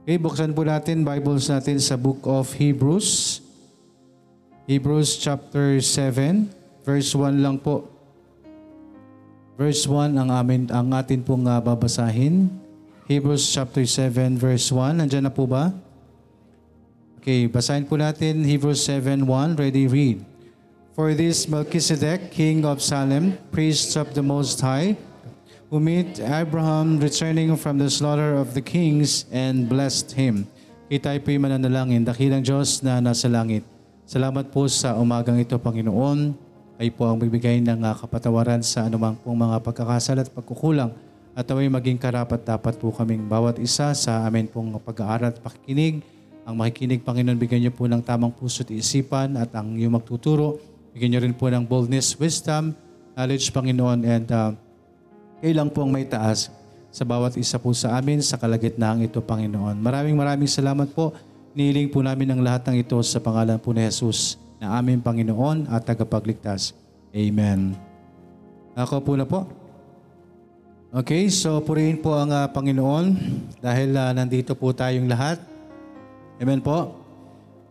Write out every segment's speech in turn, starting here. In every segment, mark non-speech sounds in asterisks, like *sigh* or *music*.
Okay, buksan po natin Bibles natin sa book of Hebrews. Hebrews chapter 7, verse 1 lang po. Verse 1 ang amin ang atin pong uh, babasahin. Hebrews chapter 7 verse 1. Nandiyan na po ba? Okay, basahin po natin Hebrews 7:1. Ready, read. For this Melchizedek, king of Salem, priest of the Most High, who met Abraham returning from the slaughter of the kings and blessed him. Kita po'y mananalangin, dakilang Diyos na nasa langit. Salamat po sa umagang ito, Panginoon. Kayo po ang bibigay ng uh, kapatawaran sa anumang pong mga pagkakasala at pagkukulang at away maging karapat dapat po kaming bawat isa sa amin pong pag-aaral at pakikinig. Ang makikinig, Panginoon, bigyan niyo po ng tamang puso at isipan at ang iyong magtuturo. Bigyan niyo rin po ng boldness, wisdom, knowledge, Panginoon, and uh, kayo po ang may taas sa bawat isa po sa amin sa kalagitnaan ito, Panginoon. Maraming maraming salamat po. Niling po namin ang lahat ng ito sa pangalan po ni Jesus na aming Panginoon at tagapagligtas. Amen. Ako po na po. Okay, so purihin po ang uh, Panginoon dahil uh, nandito po tayong lahat. Amen po.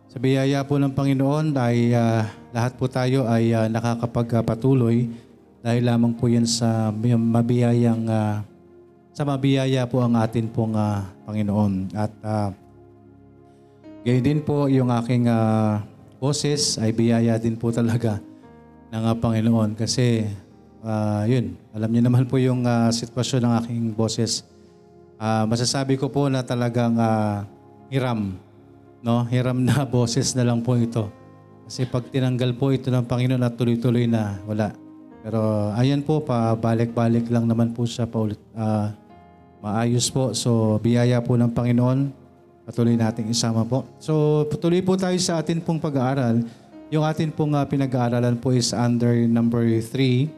Sa biyaya po ng Panginoon ay uh, lahat po tayo ay uh, nakakapagpatuloy dahil lamang po yan sa mabiyayang uh, sa mabiyaya po ang atin pong uh, Panginoon. At uh, gayon din po yung aking uh, boses ay biyaya din po talaga ng uh, Panginoon kasi uh, yun, alam niyo naman po yung uh, sitwasyon ng aking boses. Uh, masasabi ko po na talagang uh, hiram, no? Hiram na *laughs* boses na lang po ito. Kasi pag tinanggal po ito ng Panginoon at tuloy-tuloy na, wala. Pero ayan po, pabalik-balik lang naman po siya paulit. Uh, maayos po. So, biyaya po ng Panginoon Patuloy nating isama po. So, patuloy po tayo sa atin pong pag-aaral. Yung atin pong uh, pinag-aaralan po is under number 3.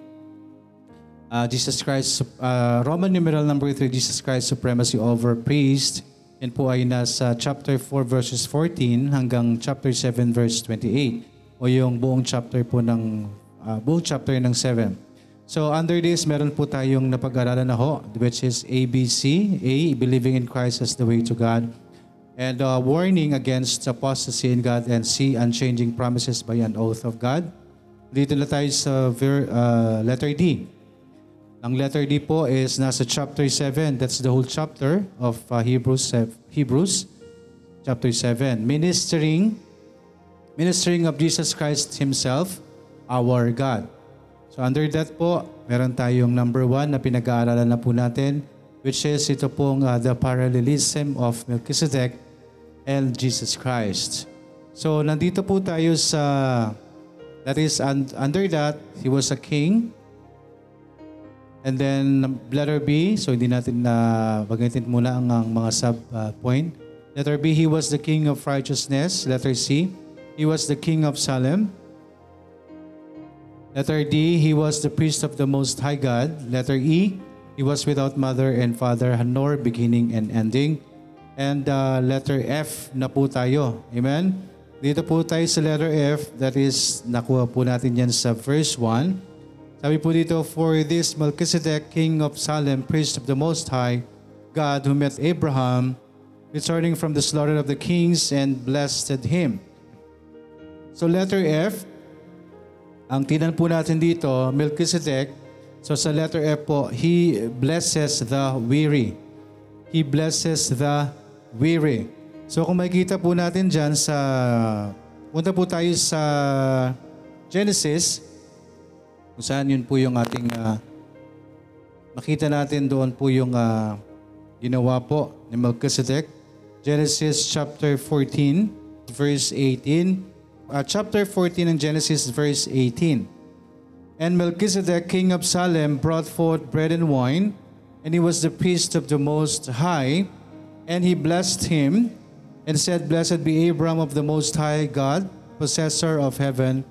Uh, Jesus Christ, uh, Roman numeral number 3, Jesus Christ supremacy over priest. Yan po ay nasa chapter 4 verses 14 hanggang chapter 7 verse 28. O yung buong chapter po ng, uh, buong chapter ng 7. So under this, meron po tayong napag-aralan na ho, which is ABC. A, believing in Christ as the way to God and uh, warning against apostasy in God and see unchanging promises by an oath of God. Dito na tayo sa ver, uh, letter D. Ang letter D po is nasa chapter 7. That's the whole chapter of uh, Hebrews, Hebrews chapter 7. Ministering, ministering of Jesus Christ Himself, our God. So under that po, meron tayong number one na pinag-aaralan na po natin, which is ito pong uh, the parallelism of Melchizedek and Jesus Christ. So nandito po tayo sa, that is un, under that, he was a king. And then letter B, so hindi natin na uh, bagatin muna ang, ang mga sub uh, point. Letter B, he was the king of righteousness. Letter C, he was the king of Salem. Letter D, he was the priest of the Most High God. Letter E, he was without mother and father, nor beginning and ending. And uh, letter F na po tayo. Amen? Dito po tayo sa letter F, that is, nakuha po natin yan sa verse 1. Sabi po dito, For this Melchizedek, king of Salem, priest of the Most High, God who met Abraham, returning from the slaughter of the kings and blessed him. So letter F, ang tinan po natin dito, Melchizedek, so sa letter F po, he blesses the weary. He blesses the weary. So kung makikita po natin dyan sa, punta po tayo sa Genesis, kung saan yun po yung ating, uh, makita natin doon po yung uh, ginawa po ni Melchizedek. Genesis chapter 14, verse 18. Uh, chapter 14 ng Genesis, verse 18. And Melchizedek, king of Salem, brought forth bread and wine, and he was the priest of the Most High, And he blessed him and said, Blessed be Abram of the Most High God, possessor of heaven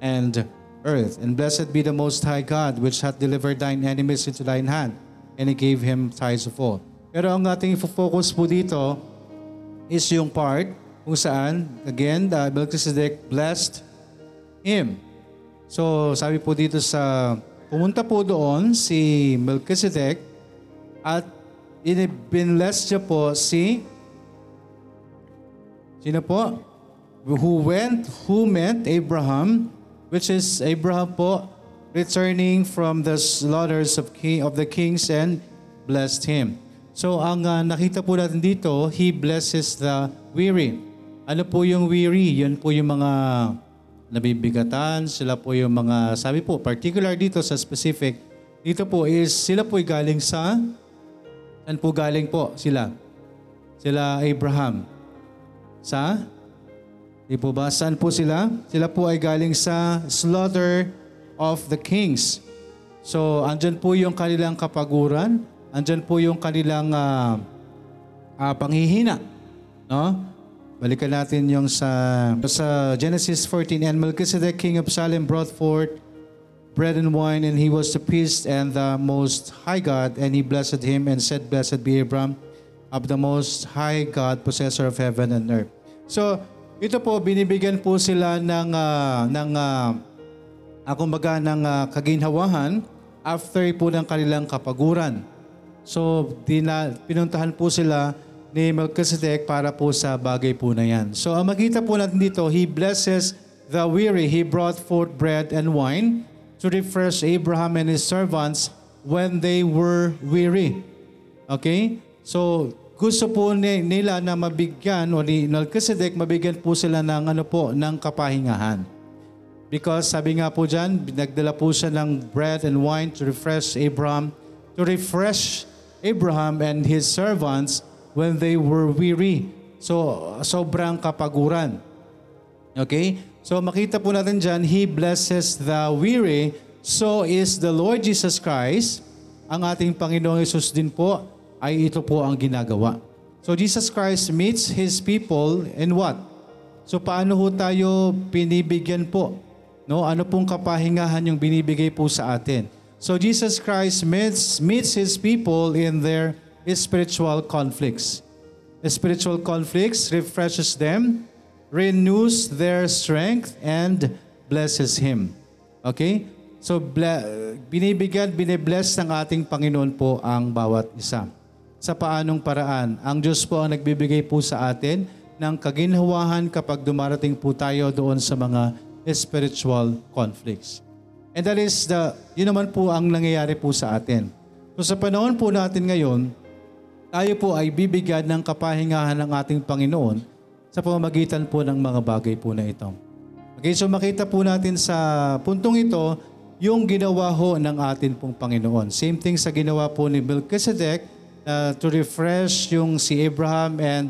and earth. And blessed be the Most High God, which hath delivered thine enemies into thine hand. And he gave him tithes of all. Pero ang ating focus po dito is yung part kung saan, again, the Melchizedek blessed him. So, sabi po dito sa, pumunta po doon si Melchizedek at Inibinless niya po si Sino po? Who went, who met Abraham, which is Abraham po, returning from the slaughters of, king, of the kings and blessed him. So ang uh, nakita po natin dito, he blesses the weary. Ano po yung weary? Yun po yung mga nabibigatan, sila po yung mga, sabi po, particular dito sa specific, dito po is sila po galing sa, saan po galing po sila? Sila Abraham. Sa? Di po ba? Saan po sila? Sila po ay galing sa slaughter of the kings. So, andyan po yung kanilang kapaguran, andyan po yung kanilang uh, uh, panghihina. No? Balikan natin yung sa, sa Genesis 14. And Melchizedek, king of Salem, brought forth bread and wine, and he was the priest and the most high God, and he blessed him and said, Blessed be Abram of the most high God, possessor of heaven and earth. So, ito po, binibigyan po sila ng, uh, ng uh, uh, ng uh, kaginhawahan after po ng kanilang kapaguran. So, dina, pinuntahan po sila ni Melchizedek para po sa bagay po na yan. So ang makita po natin dito, He blesses the weary. He brought forth bread and wine to refresh Abraham and his servants when they were weary. Okay? So gusto po nila na mabigyan o ni Melchizedek mabigyan po sila ng ano po ng kapahingahan. Because sabi nga po dyan, nagdala po siya ng bread and wine to refresh Abraham, to refresh Abraham and his servants when they were weary. So, sobrang kapaguran. Okay? So, makita po natin dyan, He blesses the weary. So is the Lord Jesus Christ. Ang ating Panginoong Yesus din po ay ito po ang ginagawa. So, Jesus Christ meets His people in what? So, paano ho tayo pinibigyan po? No, ano pong kapahingahan yung binibigay po sa atin? So Jesus Christ meets, meets His people in their spiritual conflicts. Spiritual conflicts refreshes them, renews their strength, and blesses Him. Okay? So, binibigyan, binibless ng ating Panginoon po ang bawat isa. Sa paanong paraan? Ang Diyos po ang nagbibigay po sa atin ng kaginhawahan kapag dumarating po tayo doon sa mga spiritual conflicts. And that is the, yun naman po ang nangyayari po sa atin. So sa panahon po natin ngayon, tayo po ay bibigyan ng kapahingahan ng ating Panginoon sa pamamagitan po ng mga bagay po na ito. Okay, so makita po natin sa puntong ito yung ginawa ho ng atin pong Panginoon. Same thing sa ginawa po ni Melchizedek uh, to refresh yung si Abraham and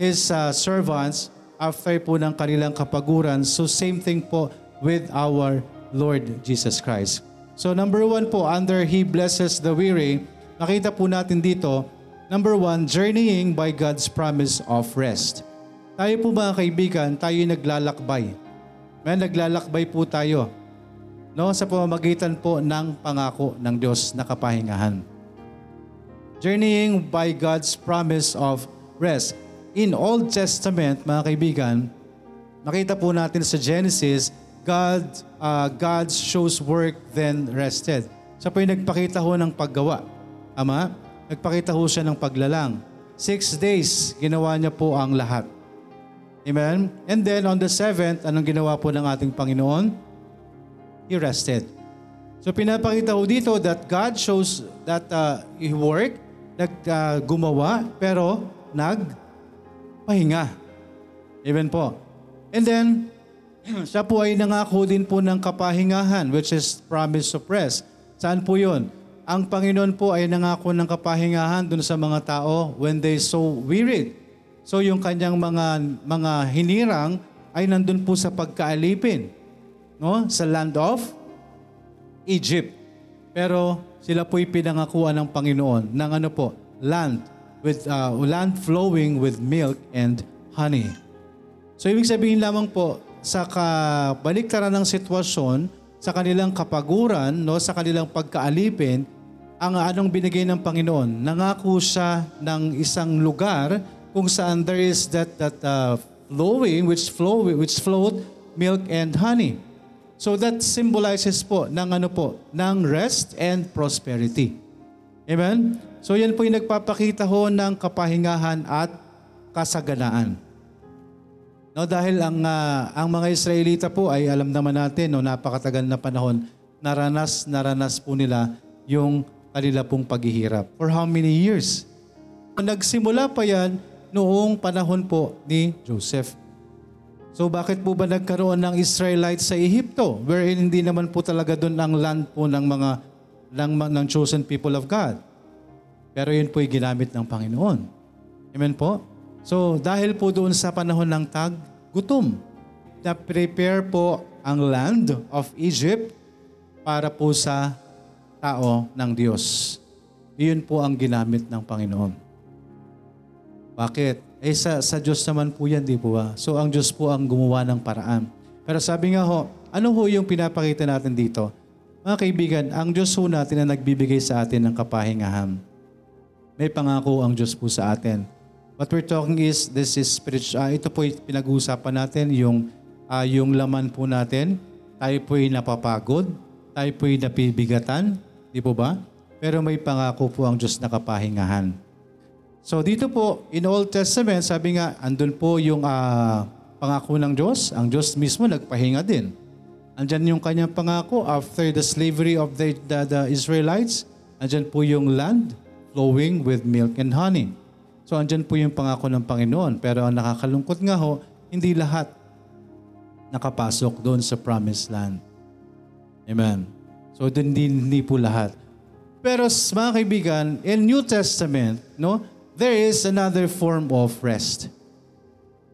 his uh, servants after po ng kanilang kapaguran. So same thing po with our Lord Jesus Christ. So number one po, under He blesses the weary, nakita po natin dito, Number one, journeying by God's promise of rest. Tayo po mga kaibigan, tayo naglalakbay. May naglalakbay po tayo no, sa pamamagitan po ng pangako ng Diyos na kapahingahan. Journeying by God's promise of rest. In Old Testament, mga kaibigan, makita po natin sa Genesis, God, uh, God shows work then rested. Siya po yung nagpakita ho ng paggawa. Ama? Nagpakita ho siya ng paglalang. Six days, ginawa niya po ang lahat. Amen? And then on the seventh, anong ginawa po ng ating Panginoon? He rested. So pinapakita ho dito that God shows that uh, He worked, nag, uh, pero nagpahinga. Amen po. And then, *clears throat* siya po ay nangako din po ng kapahingahan, which is promise of rest. Saan po yun? Ang Panginoon po ay nangako ng kapahingahan dun sa mga tao when they so wearied. So yung kanyang mga mga hinirang ay nandun po sa pagkaalipin, no? Sa land of Egypt. Pero sila po'y pinangakuan ng Panginoon ng ano po, land with uh, land flowing with milk and honey. So ibig sabihin lamang po sa kabaliktaran ng sitwasyon, sa kanilang kapaguran, no, sa kanilang pagkaalipin, ang anong binigay ng Panginoon. Nangako siya ng isang lugar kung saan there is that that uh, flowing which flow which flowed milk and honey. So that symbolizes po ng ano po, ng rest and prosperity. Amen? So yan po yung nagpapakita ho ng kapahingahan at kasaganaan. No, dahil ang ah, ang mga Israelita po ay alam naman natin no napakatagal na panahon naranas naranas po nila yung kanila pong paghihirap. For how many years? Nagsimula pa yan noong panahon po ni Joseph. So bakit po ba nagkaroon ng Israelites sa Ehipto? Wherein hindi naman po talaga doon ang land po ng mga ng, ng chosen people of God. Pero yun po ay ginamit ng Panginoon. Amen po? So dahil po doon sa panahon ng tag, gutom. Na-prepare po ang land of Egypt para po sa tao ng Diyos. Iyon po ang ginamit ng Panginoon. Bakit? Eh sa, sa Diyos naman po yan, di po ba? So ang Diyos po ang gumawa ng paraan. Pero sabi nga ho, ano ho yung pinapakita natin dito? Mga kaibigan, ang Diyos ho natin na nagbibigay sa atin ng kapahingahan. May pangako ang Diyos po sa atin. What we're talking is, this is spiritual. ah, ito po yung pinag-uusapan natin, yung, ah, yung laman po natin. Tayo po ay napapagod. Tayo po ay napibigatan. Di po ba? Pero may pangako po ang Diyos na kapahingahan. So dito po, in Old Testament, sabi nga, andun po yung ah, pangako ng Diyos. Ang Diyos mismo nagpahinga din. Andyan yung kanyang pangako after the slavery of the, the, the Israelites. Andyan po yung land flowing with milk and honey. So andyan po yung pangako ng Panginoon. Pero ang nakakalungkot nga ho, hindi lahat nakapasok doon sa promised land. Amen. So hindi, hindi po lahat. Pero mga kaibigan, in New Testament, no, there is another form of rest.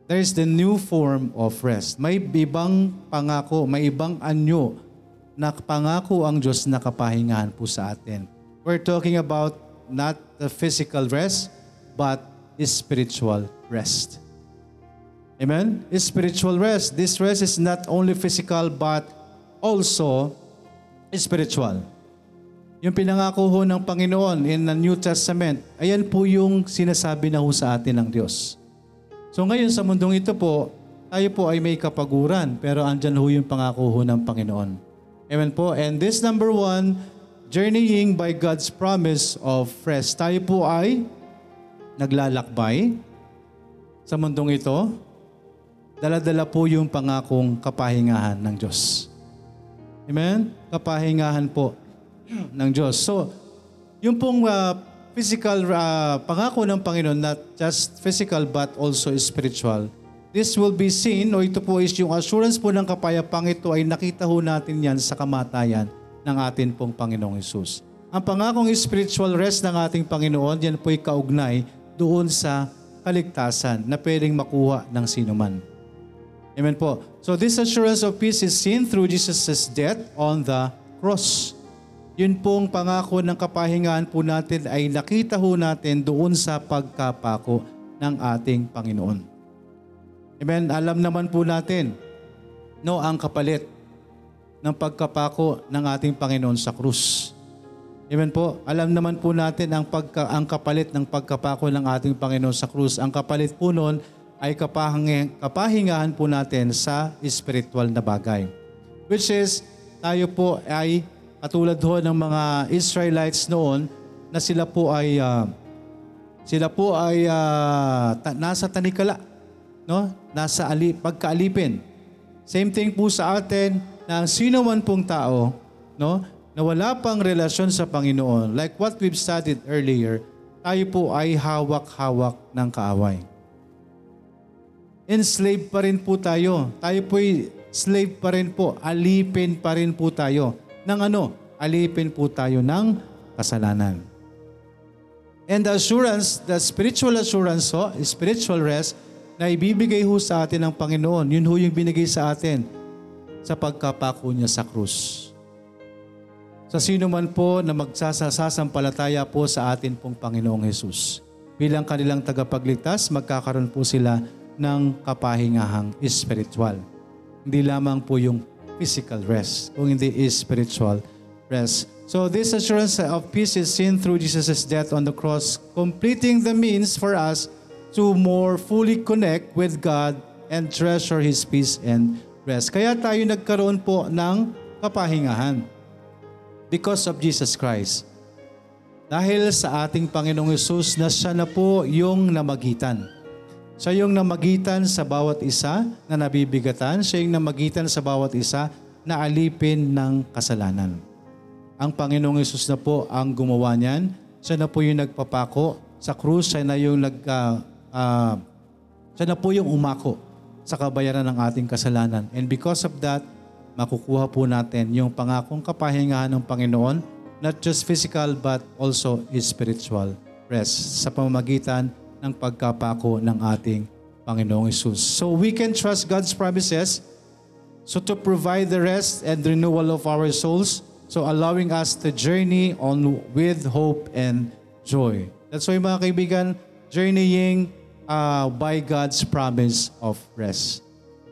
There is the new form of rest. May ibang pangako, may ibang anyo na pangako ang Diyos na kapahingahan po sa atin. We're talking about not the physical rest, but spiritual rest. Amen? Spiritual rest. This rest is not only physical, but also spiritual. Yung pinangako ho ng Panginoon in the New Testament, ayan po yung sinasabi na ho sa atin ng Diyos. So ngayon sa mundong ito po, tayo po ay may kapaguran, pero andyan ho yung pangako ho ng Panginoon. Amen po. And this number one, journeying by God's promise of rest. Tayo po ay naglalakbay sa mundong ito, dala-dala po yung pangakong kapahingahan ng Diyos. Amen? Kapahingahan po ng Diyos. So, yung pong ah, physical ah, pangako ng Panginoon, not just physical but also spiritual, this will be seen, o ito po is yung assurance po ng kapayapang ito ay nakita ho natin yan sa kamatayan ng atin pong Panginoong Isus. Ang pangakong spiritual rest ng ating Panginoon, yan po ay kaugnay doon sa kaligtasan na pwedeng makuha ng sinuman. Amen po. So this assurance of peace is seen through Jesus' death on the cross. Yun pong pangako ng kapahingahan po natin ay nakita ho natin doon sa pagkapako ng ating Panginoon. Amen. Alam naman po natin, no, ang kapalit ng pagkapako ng ating Panginoon sa krus. Amen po. Alam naman po natin ang, pagka, ang kapalit ng pagkapako ng ating Panginoon sa krus. Ang kapalit po noon ay kapahing, kapahingahan po natin sa spiritual na bagay. Which is, tayo po ay katulad ho ng mga Israelites noon na sila po ay ah, sila po ay ah, ta- nasa tanikala, no? Nasa ali, pagkaalipin. Same thing po sa atin na ang sino man pong tao, no, na wala pang relasyon sa Panginoon, like what we've studied earlier, tayo po ay hawak-hawak ng kaaway. Enslaved pa rin po tayo. Tayo po'y slave pa rin po. Alipin pa rin po tayo. Ng ano? Alipin po tayo ng kasalanan. And the assurance, the spiritual assurance ho, spiritual rest, na ibibigay ho sa atin ng Panginoon. Yun ho yung binigay sa atin sa pagkapako niya sa krus. Sa sino man po na magsasasampalataya po sa atin pong Panginoong Yesus. Bilang kanilang tagapagligtas, magkakaroon po sila ng kapahingahang spiritual. Hindi lamang po yung physical rest, kung hindi spiritual rest. So this assurance of peace is seen through Jesus' death on the cross, completing the means for us to more fully connect with God and treasure His peace and rest. Kaya tayo nagkaroon po ng kapahingahan because of Jesus Christ. Dahil sa ating Panginoong Yesus na siya na po yung namagitan. Siya yung namagitan sa bawat isa na nabibigatan. Siya yung namagitan sa bawat isa na alipin ng kasalanan. Ang Panginoong Yesus na po ang gumawa niyan. Siya na po yung nagpapako sa krus. Siya na yung nag, ah, ah, siya na po yung umako sa kabayaran ng ating kasalanan. And because of that, makukuha po natin yung pangakong kapahingahan ng Panginoon, not just physical but also spiritual rest sa pamamagitan ng pagkapako ng ating Panginoong Isus. So we can trust God's promises so to provide the rest and renewal of our souls, so allowing us to journey on with hope and joy. That's why mga kaibigan, journeying uh, by God's promise of rest.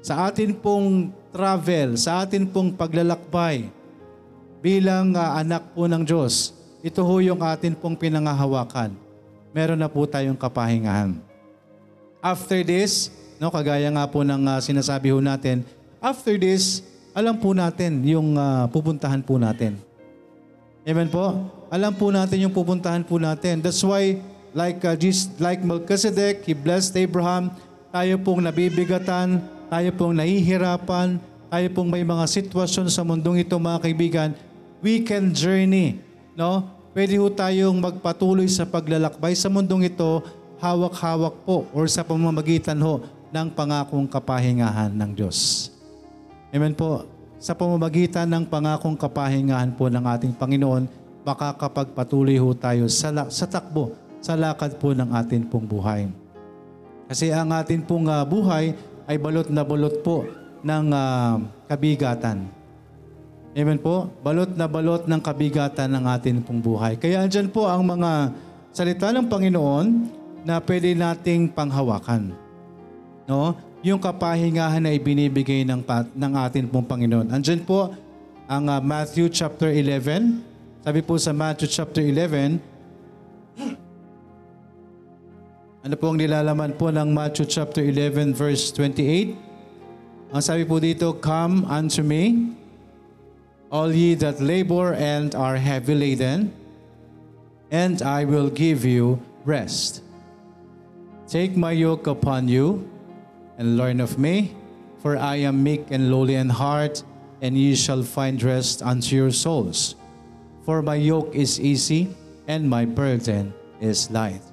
Sa atin pong travel, sa atin pong paglalakbay bilang uh, anak po ng Diyos, ito ho yung atin pong pinangahawakan. Meron na po tayong kapahingahan. After this, no, kagaya nga po ng uh, sinasabi ho natin, after this, alam po natin yung uh, pupuntahan po natin. Amen po? Alam po natin yung pupuntahan po natin. That's why, like, uh, just, like Melchizedek, he blessed Abraham, tayo pong nabibigatan, tayo pong nahihirapan, tayo pong may mga sitwasyon sa mundong ito mga kaibigan, we can journey. No? Pwede ho tayong magpatuloy sa paglalakbay sa mundong ito hawak-hawak po or sa pamamagitan ho ng pangakong kapahingahan ng Diyos. Amen po. Sa pamamagitan ng pangakong kapahingahan po ng ating Panginoon, makakapagpatuloy ho tayo sa, sa takbo, sa lakad po ng ating pong buhay. Kasi ang ating pong uh, buhay ay balot na balot po ng uh, kabigatan. Amen po? Balot na balot ng kabigatan ng ating pong buhay. Kaya andyan po ang mga salita ng Panginoon na pwede nating panghawakan. No? Yung kapahingahan na ibinibigay ng, ng atin pong Panginoon. Andyan po ang uh, Matthew chapter 11. Sabi po sa Matthew chapter 11, *gasps* ano po ang nilalaman po ng Matthew chapter 11 verse 28? Ang sabi po dito, Come unto me, all ye that labor and are heavy laden, and I will give you rest. Take my yoke upon you and learn of me, for I am meek and lowly in heart, and ye shall find rest unto your souls. For my yoke is easy and my burden is light.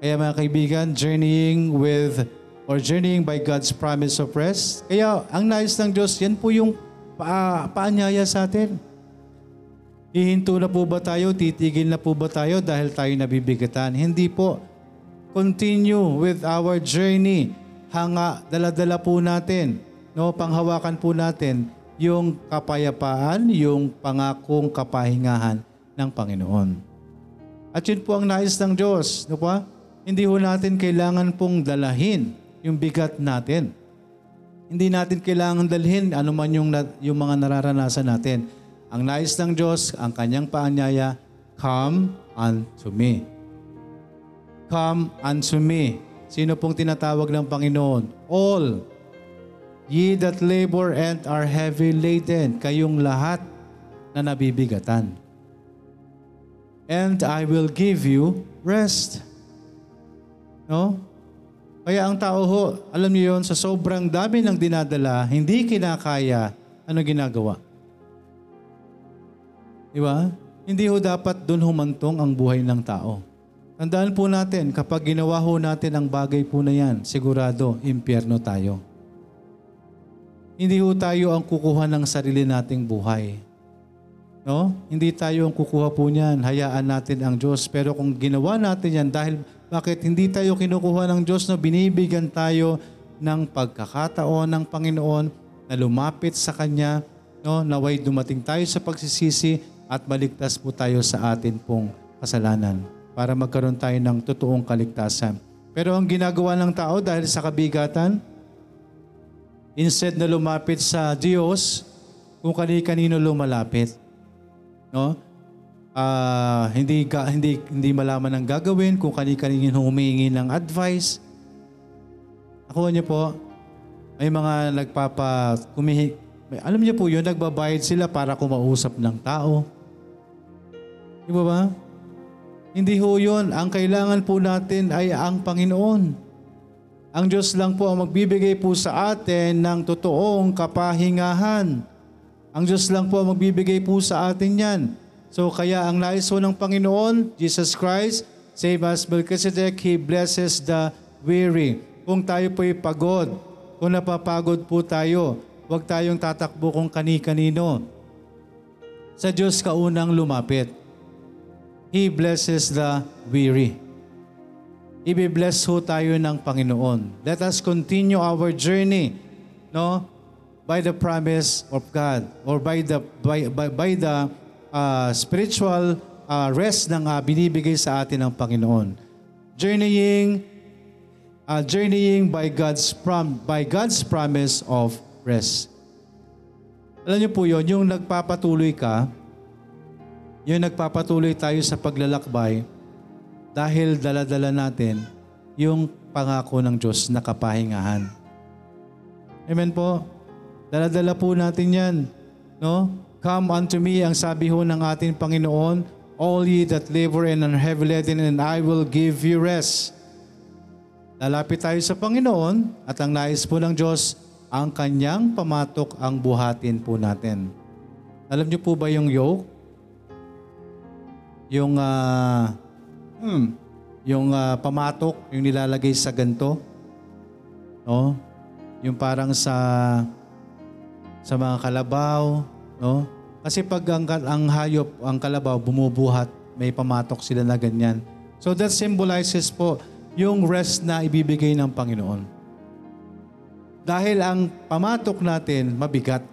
Kaya mga kaibigan, journeying with or journeying by God's promise of rest. Kaya ang nais ng Diyos, yan po yung pa paanyaya sa atin. Hihinto na po ba tayo? Titigil na po ba tayo dahil tayo nabibigatan? Hindi po continue with our journey. Hanga, dala-dala po natin, no, panghawakan po natin yung kapayapaan, yung pangakong kapahingahan ng Panginoon. At yun po ang nais ng Diyos. No pa? Hindi ho natin kailangan pong dalahin yung bigat natin. Hindi natin kailangan dalhin ano man yung, yung mga nararanasan natin. Ang nais ng Diyos, ang kanyang paanyaya, come unto me. Come unto me. Sino pong tinatawag ng Panginoon? All. Ye that labor and are heavy laden, kayong lahat na nabibigatan. And I will give you rest. No? Kaya ang tao ho, alam niyo yon sa sobrang dami ng dinadala, hindi kinakaya, ano ginagawa? Di ba? Hindi ho dapat doon humantong ang buhay ng tao. Tandaan po natin, kapag ginawa ho natin ang bagay po na yan, sigurado, impyerno tayo. Hindi ho tayo ang kukuha ng sarili nating buhay. No? Hindi tayo ang kukuha po niyan. Hayaan natin ang Diyos. Pero kung ginawa natin yan, dahil bakit hindi tayo kinukuha ng Diyos, no? binibigyan tayo ng pagkakataon ng Panginoon na lumapit sa Kanya, no? naway dumating tayo sa pagsisisi at maligtas po tayo sa atin pong kasalanan para magkaroon tayo ng totoong kaligtasan. Pero ang ginagawa ng tao dahil sa kabigatan, instead na lumapit sa Diyos, kung kani-kanino lumalapit. No? Uh, hindi, ga, hindi, hindi malaman ang gagawin, kung kani-kanino humingi ng advice. Ako niyo po, may mga nagpapa, kumihi, alam niyo po yun, nagbabayad sila para kumausap ng tao. Di ba ba? Hindi ho yun. Ang kailangan po natin ay ang Panginoon. Ang Diyos lang po ang magbibigay po sa atin ng totoong kapahingahan. Ang Diyos lang po ang magbibigay po sa atin yan. So kaya ang nais po ng Panginoon, Jesus Christ, same as Melchizedek, He blesses the weary. Kung tayo po'y pagod, kung napapagod po tayo, huwag tayong tatakbo kung kani-kanino. Sa Diyos ka unang lumapit. He blesses the weary. Ibi-bless ho tayo ng Panginoon. Let us continue our journey, no? By the promise of God or by the by by, by the uh, spiritual uh, rest ng uh, binibigay sa atin ng Panginoon. Journeying uh, journeying by God's prom by God's promise of rest. Alam niyo po yon, yung nagpapatuloy ka, yung nagpapatuloy tayo sa paglalakbay, dahil dala-dala natin yung pangako ng Diyos na kapahingahan. Amen po. Dala-dala po natin yan. No? Come unto me, ang sabi ho ng ating Panginoon, all ye that labor and are heavy laden, and I will give you rest. Lalapit tayo sa Panginoon at ang nais po ng Diyos, ang kanyang pamatok ang buhatin po natin. Alam niyo po ba yung yoke? Yung uh, Hmm. Yung uh, pamatok, yung nilalagay sa ganto. No? Yung parang sa sa mga kalabaw, no? Kasi pag ang, ang hayop, ang kalabaw bumubuhat, may pamatok sila na ganyan. So that symbolizes po yung rest na ibibigay ng Panginoon. Dahil ang pamatok natin mabigat.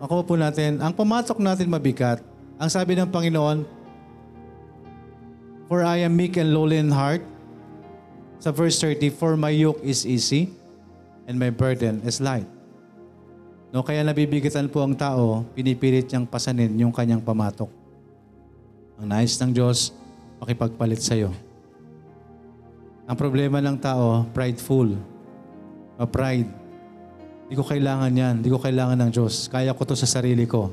Ako po natin, ang pamatok natin mabigat, ang sabi ng Panginoon, For I am meek and lowly in heart. Sa verse 30, For my yoke is easy and my burden is light. No, kaya nabibigatan po ang tao, pinipilit niyang pasanin yung kanyang pamatok. Ang nais ng Diyos, makipagpalit sa iyo. Ang problema ng tao, prideful. O pride. Hindi ko kailangan yan. Hindi ko kailangan ng Diyos. Kaya ko to sa sarili ko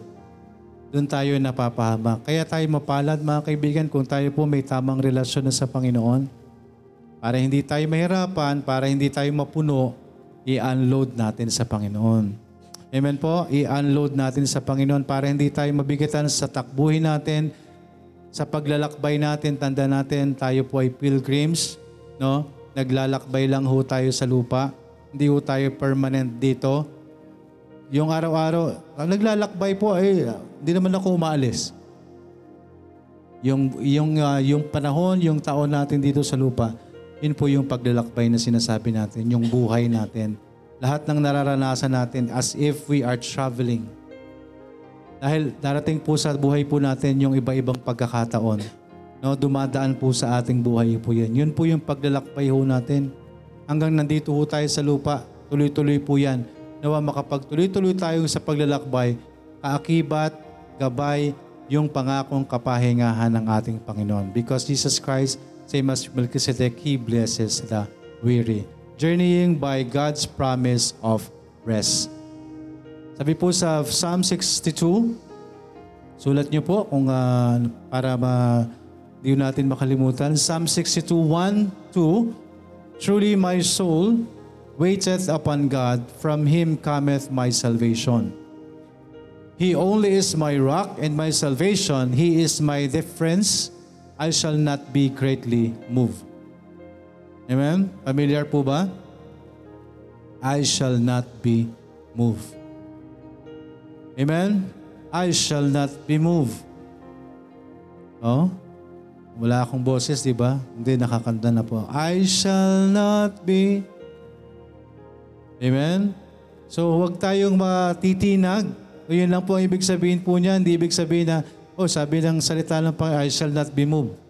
doon tayo napapahama. Kaya tayo mapalad mga kaibigan kung tayo po may tamang relasyon na sa Panginoon. Para hindi tayo mahirapan, para hindi tayo mapuno, i-unload natin sa Panginoon. Amen po? I-unload natin sa Panginoon para hindi tayo mabigatan sa takbuhin natin, sa paglalakbay natin, tanda natin, tayo po ay pilgrims, no? Naglalakbay lang ho tayo sa lupa. Hindi ho tayo permanent dito yung araw-araw, naglalakbay po, eh, hindi naman ako umaalis. Yung, yung, uh, yung panahon, yung taon natin dito sa lupa, yun po yung paglalakbay na sinasabi natin, yung buhay natin. Lahat ng nararanasan natin as if we are traveling. Dahil darating po sa buhay po natin yung iba-ibang pagkakataon. No, dumadaan po sa ating buhay po yan. Yun po yung paglalakbay ho natin. Hanggang nandito ho tayo sa lupa, tuloy-tuloy po yan nawa makapagtuloy-tuloy tayo sa paglalakbay, kaakibat, gabay, yung pangakong kapahingahan ng ating Panginoon. Because Jesus Christ, same as Melchizedek, He blesses the weary. Journeying by God's promise of rest. Sabi po sa Psalm 62, sulat niyo po kung uh, para ma, di natin makalimutan. Psalm 62, 1, 2, Truly my soul waiteth upon God, from him cometh my salvation. He only is my rock and my salvation. He is my defense. I shall not be greatly moved. Amen? Familiar po ba? I shall not be moved. Amen? I shall not be moved. Oh? Wala akong boses, di ba? Hindi, nakakanta na po. I shall not be Amen? So huwag tayong matitinag. O yun lang po ang ibig sabihin po niya. Hindi ibig sabihin na, oh sabi ng salita ng Panginoon, I shall not be moved.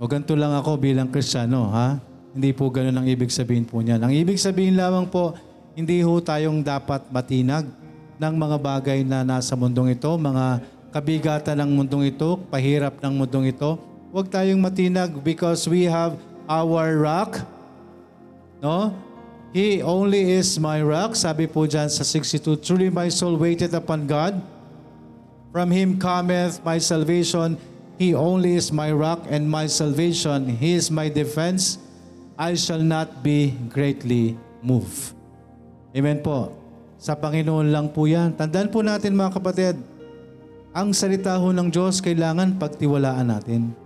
O ganito lang ako bilang Kristiyano, ha? Hindi po ganun ang ibig sabihin po niya. Ang ibig sabihin lamang po, hindi ho tayong dapat matinag ng mga bagay na nasa mundong ito, mga kabigatan ng mundong ito, pahirap ng mundong ito. Huwag tayong matinag because we have our rock, no? He only is my rock. Sabi po dyan sa 62, Truly my soul waited upon God. From Him cometh my salvation. He only is my rock and my salvation. He is my defense. I shall not be greatly moved. Amen po. Sa Panginoon lang po yan. Tandaan po natin mga kapatid, ang salita ho ng Diyos kailangan pagtiwalaan natin.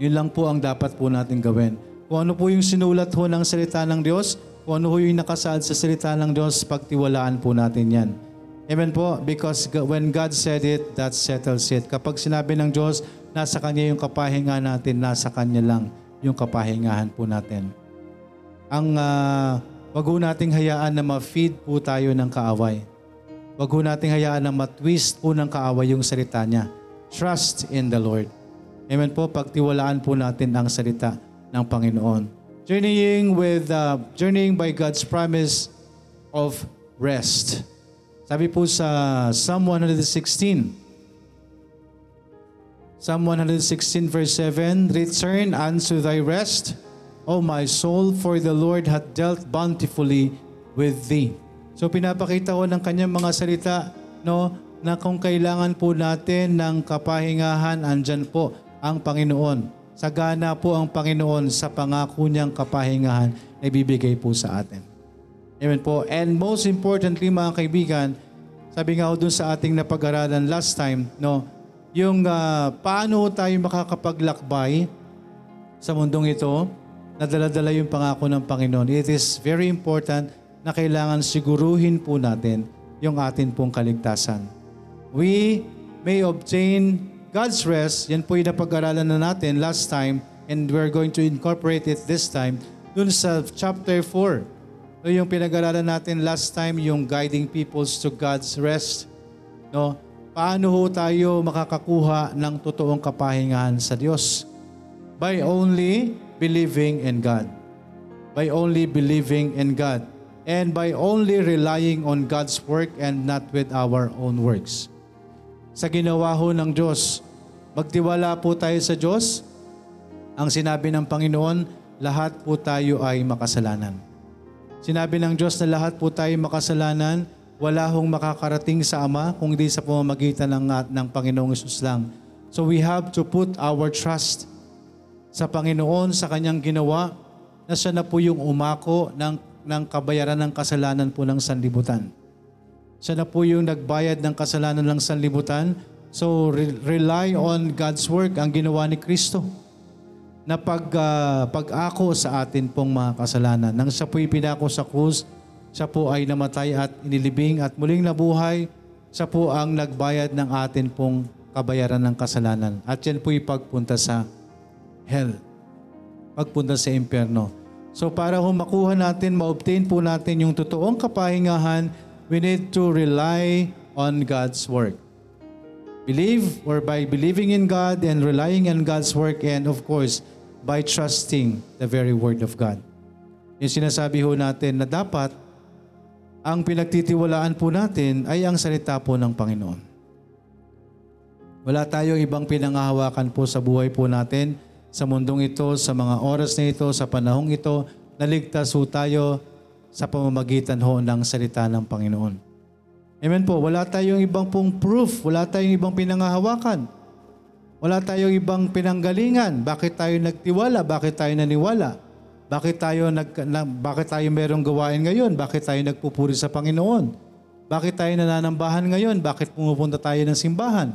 Yun lang po ang dapat po natin gawin. Kung ano po yung sinulat ho ng salita ng Diyos, kung ano ho yung nakasaad sa salita ng Diyos, pagtiwalaan po natin yan. Amen po? Because when God said it, that settles it. Kapag sinabi ng Diyos, nasa Kanya yung kapahinga natin, nasa Kanya lang yung kapahingahan po natin. Ang uh, wag ho nating hayaan na ma-feed po tayo ng kaaway. Wag ho nating hayaan na matwist po ng kaaway yung salita niya. Trust in the Lord. Amen po, pagtiwalaan po natin ang salita ng Panginoon. Journeying with, uh, journeying by God's promise of rest. Sabi po sa Psalm 116, Psalm 116 verse 7, Return unto thy rest, O my soul, for the Lord hath dealt bountifully with thee. So pinapakita ko ng kanyang mga salita, no, na kung kailangan po natin ng kapahingahan, andyan po ang Panginoon. Sagana po ang Panginoon sa pangako niyang kapahingahan na ibibigay po sa atin. Amen po. And most importantly mga kaibigan, sabi nga ho dun sa ating napag-aralan last time, no, yung ah, paano tayo makakapaglakbay sa mundong ito, nadala-dala yung pangako ng Panginoon. It is very important na kailangan siguruhin po natin yung atin pong kaligtasan. We may obtain God's rest, yan po yung napag-aralan na natin last time and we're going to incorporate it this time dun sa chapter 4. So yung pinag-aralan natin last time, yung guiding peoples to God's rest. No? Paano ho tayo makakakuha ng totoong kapahingahan sa Diyos? By only believing in God. By only believing in God. And by only relying on God's work and not with our own works. Sa ginawa ho ng Diyos, magtiwala po tayo sa Diyos. Ang sinabi ng Panginoon, lahat po tayo ay makasalanan. Sinabi ng Diyos na lahat po tayo makasalanan, wala hong makakarating sa Ama kung di sa pamamagitan ng, ng Panginoong Isus lang. So we have to put our trust sa Panginoon, sa Kanyang ginawa, na siya na po yung umako ng, ng kabayaran ng kasalanan po ng sanlibutan. Siya na po yung nagbayad ng kasalanan ng sanlibutan. So re- rely on God's work, ang ginawa ni Kristo na pag, ah, pag-ako sa atin pong mga kasalanan. Nang siya po'y pinako sa krus, siya po ay namatay at inilibing at muling nabuhay, siya po ang nagbayad ng atin pong kabayaran ng kasalanan. At yan po'y pagpunta sa hell. Pagpunta sa impyerno. So para ho makuha natin, ma-obtain po natin yung totoong kapahingahan, we need to rely on God's work. Believe or by believing in God and relying on God's work and of course, by trusting the very Word of God. Yung sinasabi ho natin na dapat ang pinagtitiwalaan po natin ay ang salita po ng Panginoon. Wala tayong ibang pinangahawakan po sa buhay po natin sa mundong ito, sa mga oras na ito, sa panahong ito, naligtas ho tayo sa pamamagitan ho ng salita ng Panginoon. Amen po. Wala tayong ibang pong proof. Wala tayong ibang pinangahawakan. Wala tayong ibang pinanggalingan. Bakit tayo nagtiwala? Bakit tayo naniwala? Bakit tayo nag na, bakit tayo merong gawain ngayon? Bakit tayo nagpupuri sa Panginoon? Bakit tayo nananambahan ngayon? Bakit pumupunta tayo ng simbahan?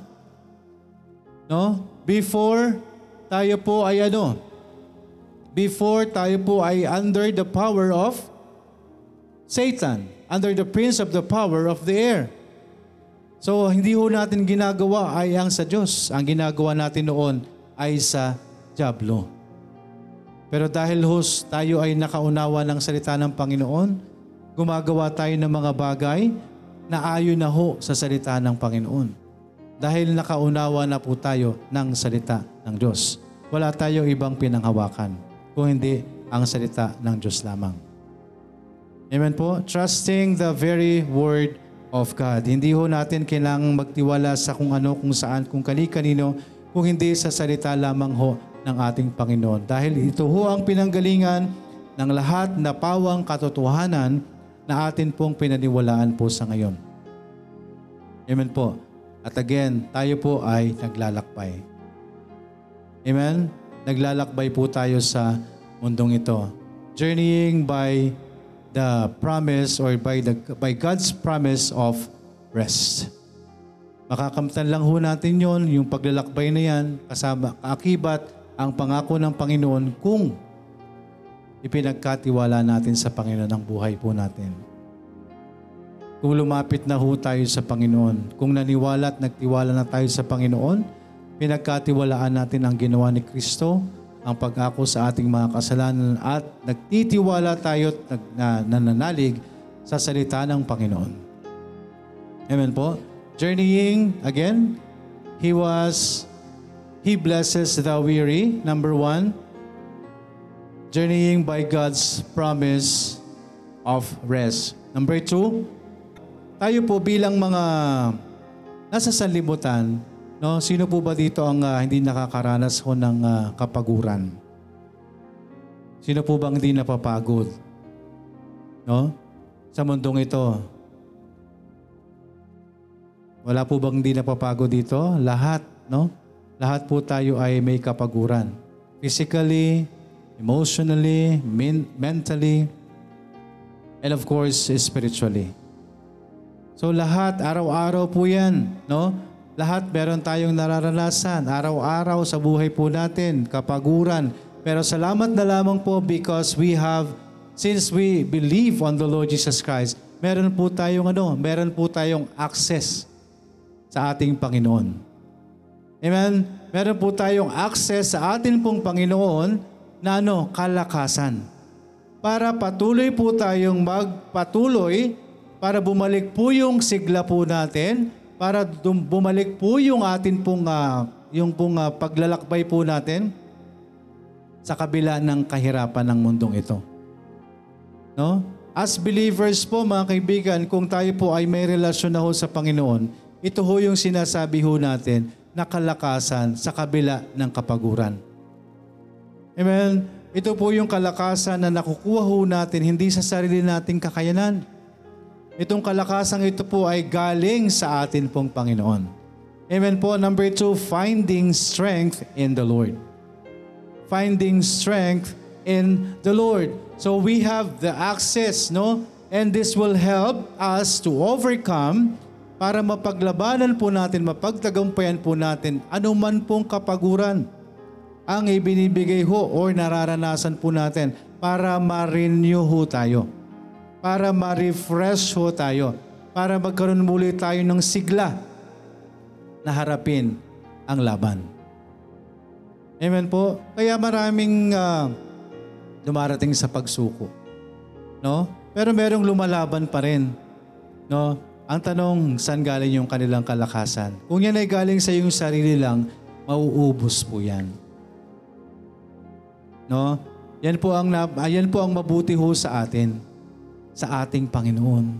No? Before tayo po ay ano? Before tayo po ay under the power of Satan, under the prince of the power of the air. So, hindi ho natin ginagawa ay ang sa Diyos. Ang ginagawa natin noon ay sa Diablo. Pero dahil hos tayo ay nakaunawa ng salita ng Panginoon, gumagawa tayo ng mga bagay na ayon na ho sa salita ng Panginoon. Dahil nakaunawa na po tayo ng salita ng Diyos. Wala tayong ibang pinanghawakan kung hindi ang salita ng Diyos lamang. Amen po? Trusting the very word of God. Hindi ho natin kailangang magtiwala sa kung ano, kung saan, kung kani-kanino, kung hindi sa salita lamang ho ng ating Panginoon. Dahil ito ho ang pinanggalingan ng lahat na pawang katotohanan na atin pong pinaniwalaan po sa ngayon. Amen po. At again, tayo po ay naglalakbay. Amen? Naglalakbay po tayo sa mundong ito. Journeying by the promise or by the by God's promise of rest. Makakamtan lang ho natin yon, yung paglalakbay na yan, kasama kaakibat ang pangako ng Panginoon kung ipinagkatiwala natin sa Panginoon ang buhay po natin. Kung lumapit na ho tayo sa Panginoon, kung naniwala at nagtiwala na tayo sa Panginoon, pinagkatiwalaan natin ang ginawa ni Kristo, ang pag-ako sa ating mga kasalanan at nagtitiwala tayo at nag, na, nananalig sa salita ng Panginoon. Amen po. Journeying, again, He was, He blesses the weary, number one. Journeying by God's promise of rest. Number two, tayo po bilang mga nasa sanlibutan, no, sino po ba dito ang ah, hindi nakakaranas ho ng ah, kapaguran? Sino po bang hindi napapagod? No? Sa mundong ito. Wala po bang hindi napapagod dito? Lahat, no? Lahat po tayo ay may kapaguran. Physically, emotionally, men- mentally, and of course, spiritually. So lahat, araw-araw po yan, no? Lahat meron tayong nararanasan, araw-araw sa buhay po natin, kapaguran. Pero salamat na lamang po because we have, since we believe on the Lord Jesus Christ, meron po tayong ano, meron po tayong access sa ating Panginoon. Amen? Meron po tayong access sa ating pong Panginoon na ano, kalakasan. Para patuloy po tayong magpatuloy para bumalik po yung sigla po natin, para dum- bumalik po yung atin pong, ah, yung pong ah, paglalakbay po natin sa kabila ng kahirapan ng mundong ito. No? As believers po mga kaibigan, kung tayo po ay may relasyon na ho sa Panginoon, ito ho yung sinasabi ho natin na kalakasan sa kabila ng kapaguran. Amen? Ito po yung kalakasan na nakukuha ho natin hindi sa sarili nating kakayanan. Itong kalakasang ito po ay galing sa atin pong Panginoon. Amen po. Number two, finding strength in the Lord. Finding strength in the Lord. So we have the access, no? And this will help us to overcome para mapaglabanan po natin, mapagtagumpayan po natin anuman pong kapaguran ang ibinibigay ho or nararanasan po natin para ma-renew ho tayo. Para ma-refresh ho tayo. Para magkaroon muli tayo ng sigla na harapin ang laban. Amen po. Kaya maraming ah, dumarating sa pagsuko. No? Pero merong lumalaban pa rin. No? Ang tanong, saan galing yung kanilang kalakasan? Kung yan ay galing sa iyong sarili lang, mauubos po yan. No? Yan po ang na- ah, po ang mabuti ho sa atin sa ating Panginoon.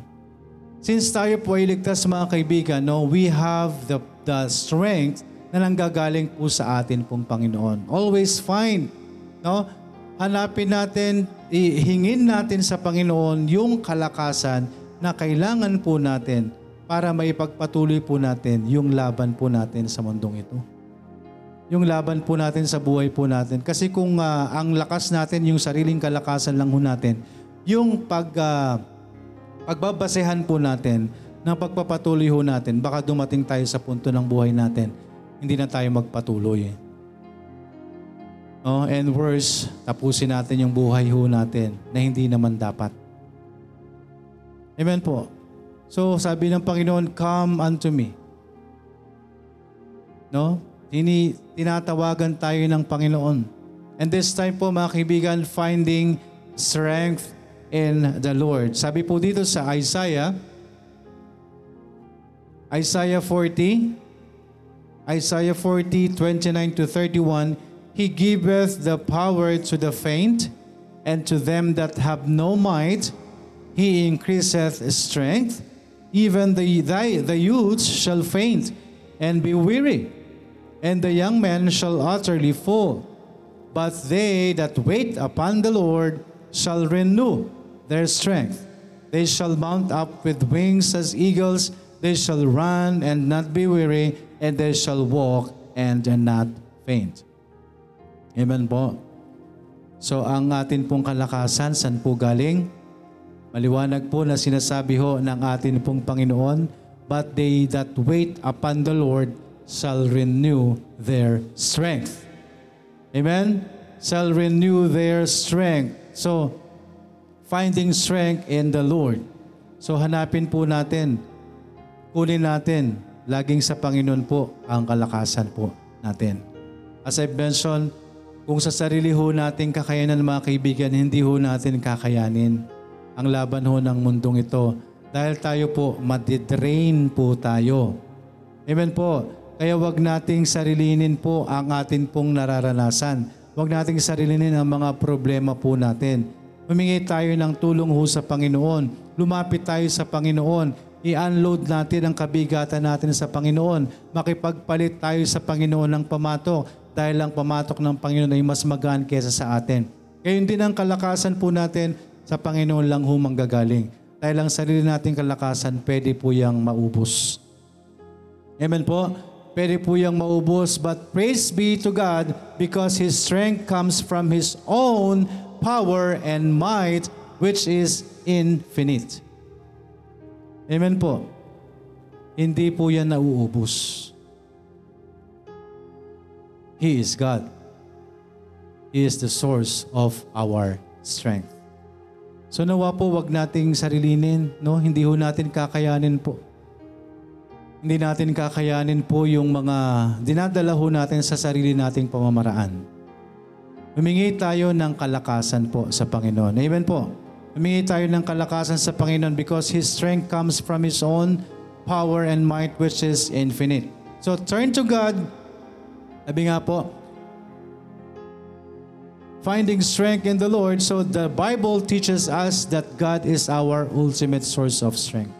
Since tayo po ay ligtas mga kaibigan, no, we have the the strength na nanggagaling po sa atin pong Panginoon. Always find, no? Hanapin natin, ihingin natin sa Panginoon yung kalakasan na kailangan po natin para maipagpatuloy po natin yung laban po natin sa mundong ito yung laban po natin sa buhay po natin. Kasi kung ah, ang lakas natin, yung sariling kalakasan lang ho natin, yung pag, ah, pagbabasehan po natin ng pagpapatuloy ho natin, baka dumating tayo sa punto ng buhay natin, hindi na tayo magpatuloy. Oh, and worse, tapusin natin yung buhay ho natin na hindi naman dapat. Amen po. So sabi ng Panginoon, come unto me. No? Tini, tinatawagan tayo ng Panginoon. And this time po mga kaibigan, finding strength in the Lord. Sabi po dito sa Isaiah, Isaiah 40, Isaiah 40, 29 to 31, He giveth the power to the faint, and to them that have no might, He increaseth strength. Even the, thy, the youths shall faint and be weary, and the young men shall utterly fall. But they that wait upon the Lord shall renew their strength. They shall mount up with wings as eagles. They shall run and not be weary, and they shall walk and not faint. Amen po. So ang atin pong kalakasan, saan po galing? Maliwanag po na sinasabi ho ng atin pong Panginoon, But they that wait upon the Lord shall renew their strength. Amen? Shall renew their strength. So, finding strength in the Lord. So, hanapin po natin, kunin natin, laging sa Panginoon po ang kalakasan po natin. As I've mentioned, kung sa sarili ho nating kakayanan mga kaibigan, hindi ho natin kakayanin ang laban ho ng mundong ito. Dahil tayo po, madidrain po tayo. Amen po. Kaya wag nating sarilinin po ang atin pong nararanasan. Wag nating sarilinin ang mga problema po natin. Humingi tayo ng tulong ho sa Panginoon. Lumapit tayo sa Panginoon. I-unload natin ang kabigatan natin sa Panginoon. Makipagpalit tayo sa Panginoon ng pamatok dahil ang pamatok ng Panginoon ay mas magaan kesa sa atin. Kaya din ang kalakasan po natin sa Panginoon lang ho manggagaling. Dahil ang sarili nating kalakasan, pwede po yung maubos. Amen po? Pwede po yung maubos. But praise be to God because His strength comes from His own power and might which is infinite. Amen po. Hindi po yan nauubos. He is God. He is the source of our strength. So nawa po wag nating sarilinin, no? Hindi ho natin kakayanin po. Hindi natin kakayanin po yung mga dinadala ho natin sa sarili nating pamamaraan. Humingi tayo ng kalakasan po sa Panginoon. Amen po. Humingi tayo ng kalakasan sa Panginoon because His strength comes from His own power and might which is infinite. So turn to God. Sabi nga po, finding strength in the Lord. So the Bible teaches us that God is our ultimate source of strength.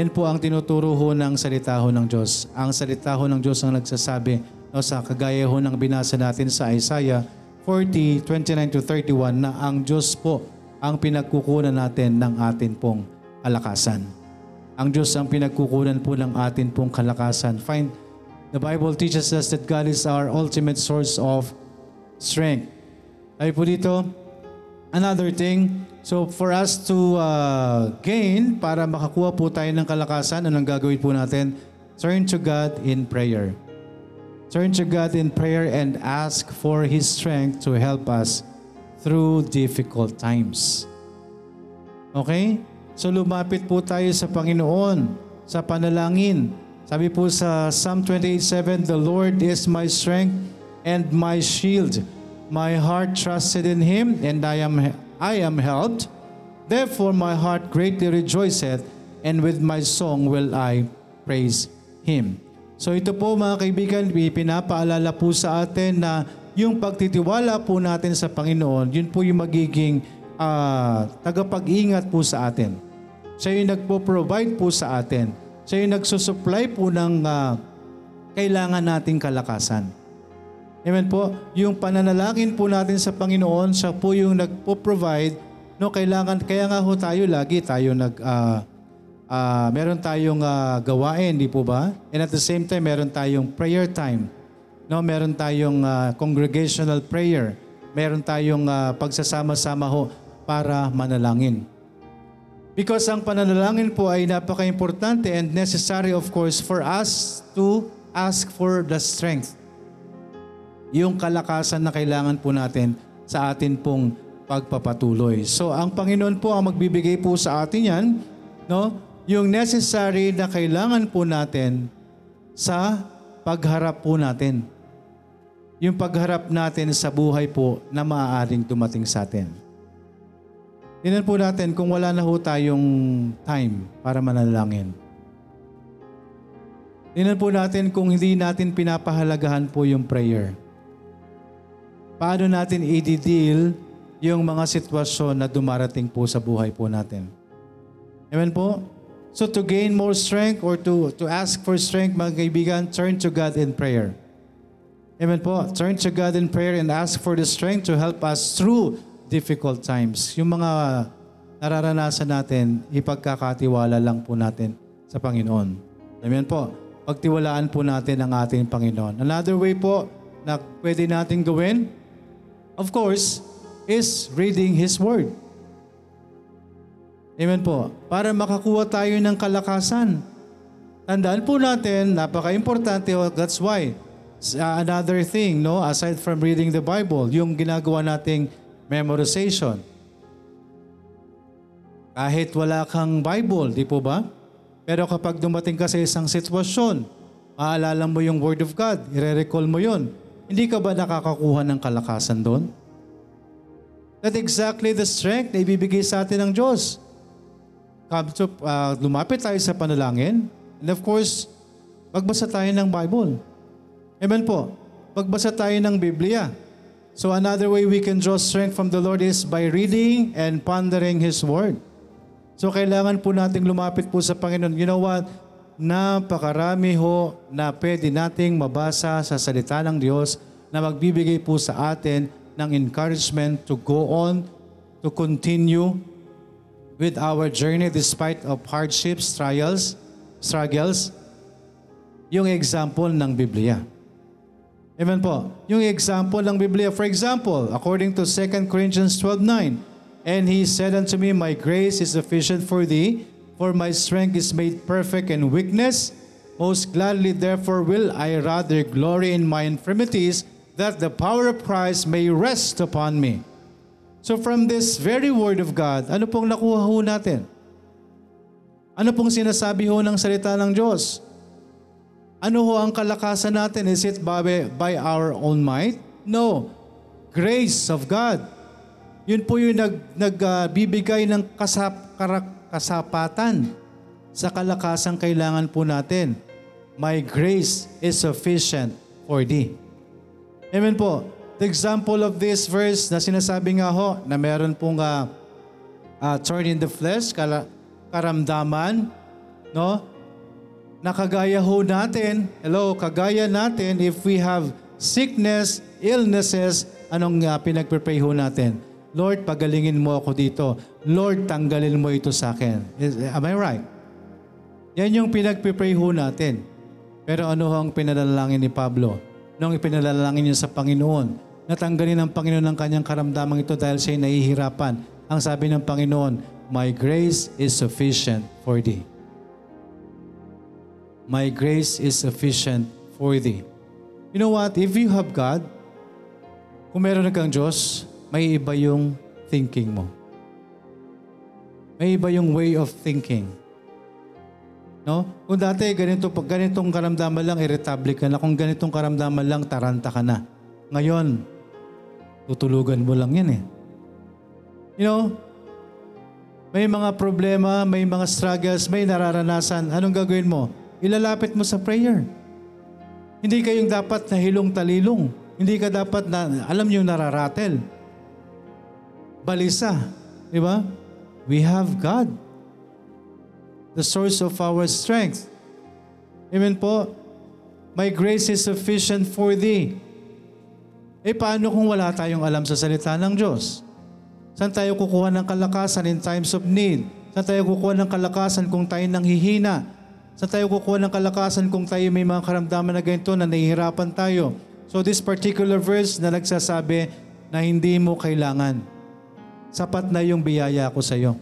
Yan po ang tinuturo ho ng salita ho ng Diyos. Ang salita ho ng Diyos ang nagsasabi no, sa kagaya ho ng binasa natin sa Isaiah 40, 29 to 31 na ang Diyos po ang pinagkukunan natin ng atin pong kalakasan. Ang Diyos ang pinagkukunan po ng atin pong kalakasan. Find, the Bible teaches us that God is our ultimate source of strength. Ay po dito, another thing, so for us to uh, gain, para makakuha po tayo ng kalakasan, anong gagawin po natin? Turn to God in prayer. Turn to God in prayer and ask for His strength to help us through difficult times. Okay? So lumapit po tayo sa Panginoon sa panalangin. Sabi po sa Psalm 28:7, The Lord is my strength and my shield. My heart trusted in Him, and I am I am helped. Therefore my heart greatly rejoiceth, and with my song will I praise Him. So ito po mga kaibigan, pinapaalala po sa atin na yung pagtitiwala po natin sa Panginoon, yun po yung magiging ah, tagapag-ingat po sa atin. Siya yung nagpo-provide po sa atin. Siya yung nagsusupply po ng ah, kailangan nating kalakasan. Amen po. Yung pananalangin po natin sa Panginoon, siya po yung nagpo-provide. No, kailangan, kaya nga ho tayo lagi tayo nag, ah, ah, meron tayong ah, gawain, di po ba? And at the same time, meron tayong prayer time. No, meron tayong ah, congregational prayer. Meron tayong ah, pagsasama-sama ho para manalangin. Because ang pananalangin po ay napaka-importante and necessary of course for us to ask for the strength yung kalakasan na kailangan po natin sa atin pong pagpapatuloy. So ang Panginoon po ang magbibigay po sa atin yan, no? Yung necessary na kailangan po natin sa pagharap po natin. Yung pagharap natin sa buhay po na maaaring dumating sa atin. Tingnan po natin kung wala na ho tayong time para manalangin. Tingnan po natin kung hindi natin pinapahalagahan po yung prayer paano natin i-deal yung mga sitwasyon na dumarating po sa buhay po natin. Amen po? So to gain more strength or to, to ask for strength, mga kaibigan, turn to God in prayer. Amen po? Turn to God in prayer and ask for the strength to help us through difficult times. Yung mga nararanasan natin, ipagkakatiwala lang po natin sa Panginoon. Amen po. Pagtiwalaan po natin ang ating Panginoon. Another way po na pwede natin gawin, of course, is reading His Word. Amen po. Para makakuha tayo ng kalakasan. Tandaan po natin, napaka-importante, that's why. Another thing, no, aside from reading the Bible, yung ginagawa nating memorization. Kahit wala kang Bible, di po ba? Pero kapag dumating ka sa isang sitwasyon, maalala mo yung Word of God, ire-recall mo yon. Hindi ka ba nakakakuha ng kalakasan doon? That exactly the strength na ibibigay sa atin ng Diyos. To, uh, lumapit tayo sa panalangin. And of course, magbasa tayo ng Bible. Amen po. Magbasa tayo ng Biblia. So another way we can draw strength from the Lord is by reading and pondering His Word. So kailangan po nating lumapit po sa Panginoon. You know what? Napakarami ho na pwede nating mabasa sa salita ng Diyos na magbibigay po sa atin ng encouragement to go on, to continue with our journey despite of hardships, trials, struggles. Yung example ng Biblia. Amen po. Yung example ng Biblia. For example, according to 2 Corinthians 12.9, And he said unto me, My grace is sufficient for thee, for my strength is made perfect in weakness. Most gladly, therefore, will I rather glory in my infirmities, that the power of Christ may rest upon me. So from this very word of God, ano pong nakuha ho natin? Ano pong sinasabi ho ng salita ng Diyos? Ano ho ang kalakasan natin? Is it by, by our own might? No. Grace of God. Yun po yung nag, nagbibigay uh, ng kasap, karak, kasapatan sa kalakasang kailangan po natin. My grace is sufficient for thee. Amen po. The example of this verse na sinasabi nga ho na meron pong uh, uh, thorn in the flesh, kala, karamdaman, no? Nakagaya ho natin, hello, kagaya natin if we have sickness, illnesses, anong uh, pinagpre-pray ho natin? Lord, pagalingin mo ako dito. Lord, tanggalin mo ito sa akin. Is, am I right? Yan yung pinagpipray ho natin. Pero ano ang pinadalangin ni Pablo? Nung ipinadalangin niya sa Panginoon, natanggalin ng Panginoon ang kanyang karamdamang ito dahil siya nahihirapan. Ang sabi ng Panginoon, My grace is sufficient for thee. My grace is sufficient for thee. You know what? If you have God, kung meron kang Diyos, may iba yung thinking mo. May iba yung way of thinking. No? Kung dati ganito, pag ganitong karamdaman lang, irritable ka na. Kung ganitong karamdaman lang, taranta ka na. Ngayon, tutulugan mo lang yan eh. You know, may mga problema, may mga struggles, may nararanasan. Anong gagawin mo? Ilalapit mo sa prayer. Hindi kayong dapat na hilong talilong. Hindi ka dapat na, alam niyo nararatel balisa. Di ba? We have God. The source of our strength. Amen po? My grace is sufficient for thee. Eh paano kung wala tayong alam sa salita ng Diyos? Saan tayo kukuha ng kalakasan in times of need? Saan tayo kukuha ng kalakasan kung tayo nang hihina? Saan tayo kukuha ng kalakasan kung tayo may mga karamdaman na ganito na nahihirapan tayo? So this particular verse na nagsasabi na hindi mo kailangan sapat na yung biyaya ko sa iyo.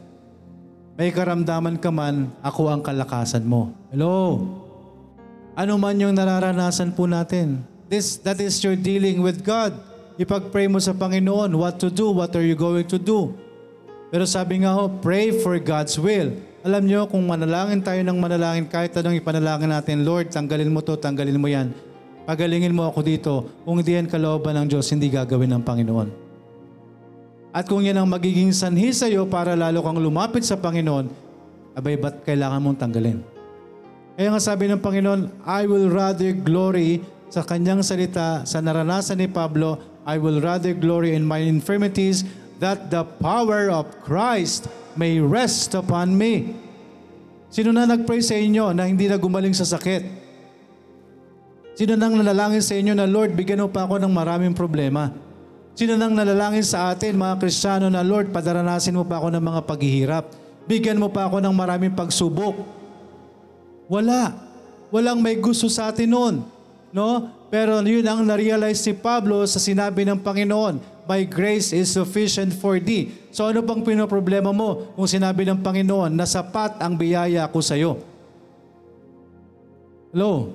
May karamdaman ka man, ako ang kalakasan mo. Hello? Ano man yung nararanasan po natin. This, that is your dealing with God. Ipag-pray mo sa Panginoon, what to do, what are you going to do. Pero sabi nga ho, pray for God's will. Alam nyo, kung manalangin tayo ng manalangin, kahit anong ipanalangin natin, Lord, tanggalin mo to, tanggalin mo yan. Pagalingin mo ako dito. Kung hindi yan kalooban ng Diyos, hindi gagawin ng Panginoon. At kung yan ang magiging sanhi sa iyo para lalo kang lumapit sa Panginoon, abay ba't kailangan mong tanggalin? Kaya nga sabi ng Panginoon, I will rather glory sa kanyang salita, sa naranasan ni Pablo, I will rather glory in my infirmities that the power of Christ may rest upon me. Sino na nag-pray sa inyo na hindi na gumaling sa sakit? Sino nang nanalangin sa inyo na, Lord, bigyan mo pa ako ng maraming problema? Sino nang nalalangin sa atin, mga Kristiyano, na Lord, padaranasin mo pa ako ng mga paghihirap. Bigyan mo pa ako ng maraming pagsubok. Wala. Walang may gusto sa atin noon. No? Pero yun ang na-realize si Pablo sa sinabi ng Panginoon, My grace is sufficient for thee. So ano bang pinoproblema mo kung sinabi ng Panginoon na sapat ang biyaya ko sa iyo? Hello?